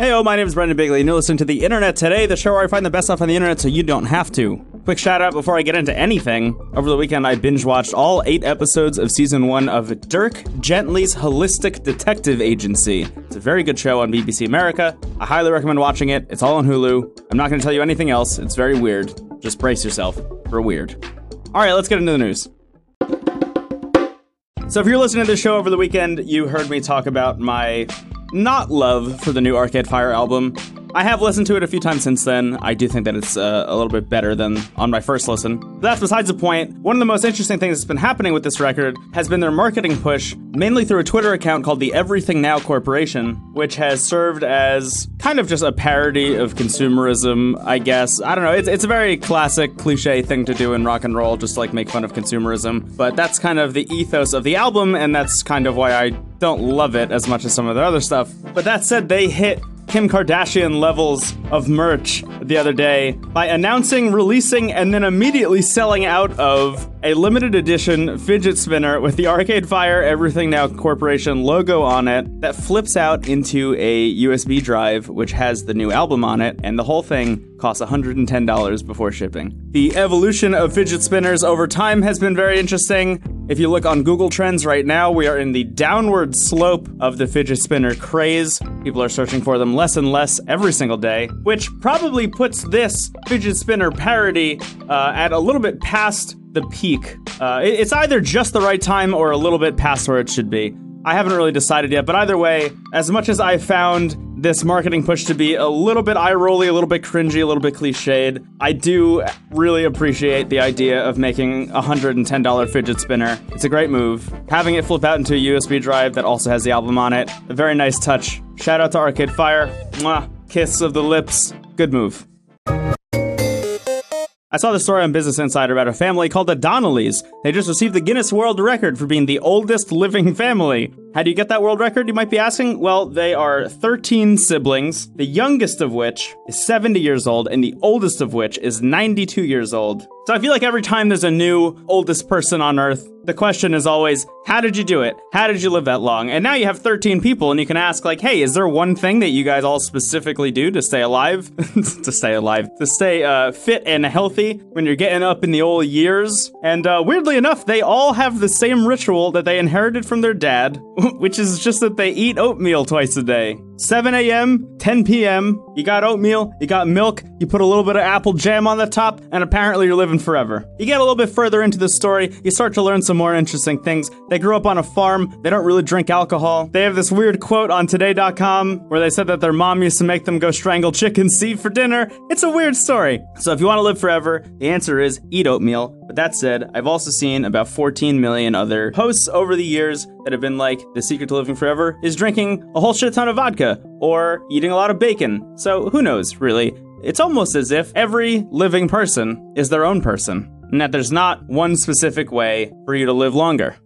Hey, oh, my name is Brendan Bigley, and you're listening to The Internet Today, the show where I find the best stuff on the internet so you don't have to. Quick shout out before I get into anything. Over the weekend, I binge watched all eight episodes of season one of Dirk Gently's Holistic Detective Agency. It's a very good show on BBC America. I highly recommend watching it. It's all on Hulu. I'm not going to tell you anything else. It's very weird. Just brace yourself for weird. All right, let's get into the news. So, if you're listening to this show over the weekend, you heard me talk about my not love for the new Arcade Fire album. I have listened to it a few times since then. I do think that it's uh, a little bit better than on my first listen. That's besides the point. One of the most interesting things that's been happening with this record has been their marketing push, mainly through a Twitter account called the Everything Now Corporation, which has served as kind of just a parody of consumerism, I guess. I don't know. It's, it's a very classic, cliche thing to do in rock and roll, just like make fun of consumerism. But that's kind of the ethos of the album, and that's kind of why I don't love it as much as some of their other stuff. But that said, they hit Kim Kardashian levels of merch the other day by announcing, releasing, and then immediately selling out of a limited edition fidget spinner with the Arcade Fire Everything Now Corporation logo on it that flips out into a USB drive which has the new album on it, and the whole thing costs $110 before shipping. The evolution of fidget spinners over time has been very interesting. If you look on Google Trends right now, we are in the downward slope of the fidget spinner craze. People are searching for them less and less every single day, which probably puts this fidget spinner parody uh, at a little bit past the peak. Uh, it's either just the right time or a little bit past where it should be. I haven't really decided yet, but either way, as much as I found this marketing push to be a little bit eye rolly, a little bit cringy, a little bit cliched, I do really appreciate the idea of making a $110 fidget spinner. It's a great move. Having it flip out into a USB drive that also has the album on it, a very nice touch. Shout out to Arcade Fire. Mwah. Kiss of the lips. Good move. I saw the story on Business Insider about a family called the Donnellys. They just received the Guinness World Record for being the oldest living family. How do you get that world record, you might be asking? Well, they are 13 siblings, the youngest of which is 70 years old, and the oldest of which is 92 years old. So I feel like every time there's a new oldest person on Earth, the question is always, how did you do it? How did you live that long? And now you have 13 people, and you can ask, like, hey, is there one thing that you guys all specifically do to stay alive? to stay alive, to stay uh, fit and healthy when you're getting up in the old years? And uh, weirdly enough, they all have the same ritual that they inherited from their dad, which is just that they eat oatmeal twice a day. 7 a.m., 10 p.m., you got oatmeal, you got milk, you put a little bit of apple jam on the top, and apparently you're living forever. You get a little bit further into the story, you start to learn some more interesting things. They grew up on a farm, they don't really drink alcohol. They have this weird quote on today.com where they said that their mom used to make them go strangle chicken seed for dinner. It's a weird story. So if you want to live forever, the answer is eat oatmeal. But that said, I've also seen about 14 million other posts over the years that have been like, the secret to living forever is drinking a whole shit ton of vodka or eating a lot of bacon. So who knows, really? It's almost as if every living person is their own person, and that there's not one specific way for you to live longer.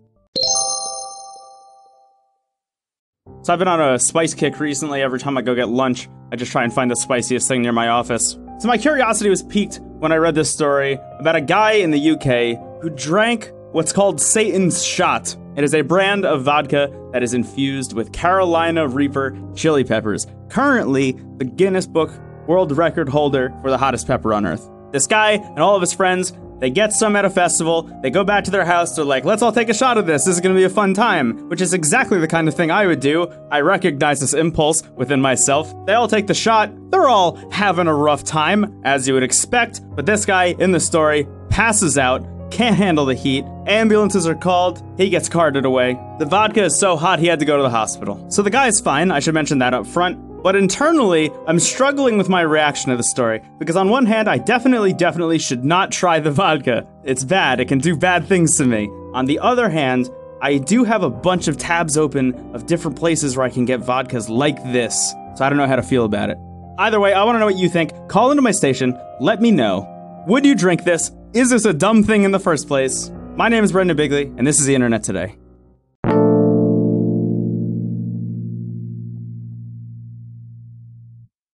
So I've been on a spice kick recently. Every time I go get lunch, I just try and find the spiciest thing near my office. So my curiosity was piqued when I read this story about a guy in the UK who drank what's called Satan's Shot. It is a brand of vodka that is infused with Carolina Reaper chili peppers. Currently, the Guinness Book World Record holder for the hottest pepper on earth. This guy and all of his friends, they get some at a festival, they go back to their house, they're like, let's all take a shot of this, this is gonna be a fun time, which is exactly the kind of thing I would do. I recognize this impulse within myself. They all take the shot, they're all having a rough time, as you would expect, but this guy in the story passes out, can't handle the heat. Ambulances are called. He gets carted away. The vodka is so hot he had to go to the hospital. So the guy is fine. I should mention that up front. But internally, I'm struggling with my reaction to the story because on one hand, I definitely, definitely should not try the vodka. It's bad. It can do bad things to me. On the other hand, I do have a bunch of tabs open of different places where I can get vodkas like this. So I don't know how to feel about it. Either way, I want to know what you think. Call into my station. Let me know. Would you drink this? Is this a dumb thing in the first place? My name is Brendan Bigley, and this is the Internet Today.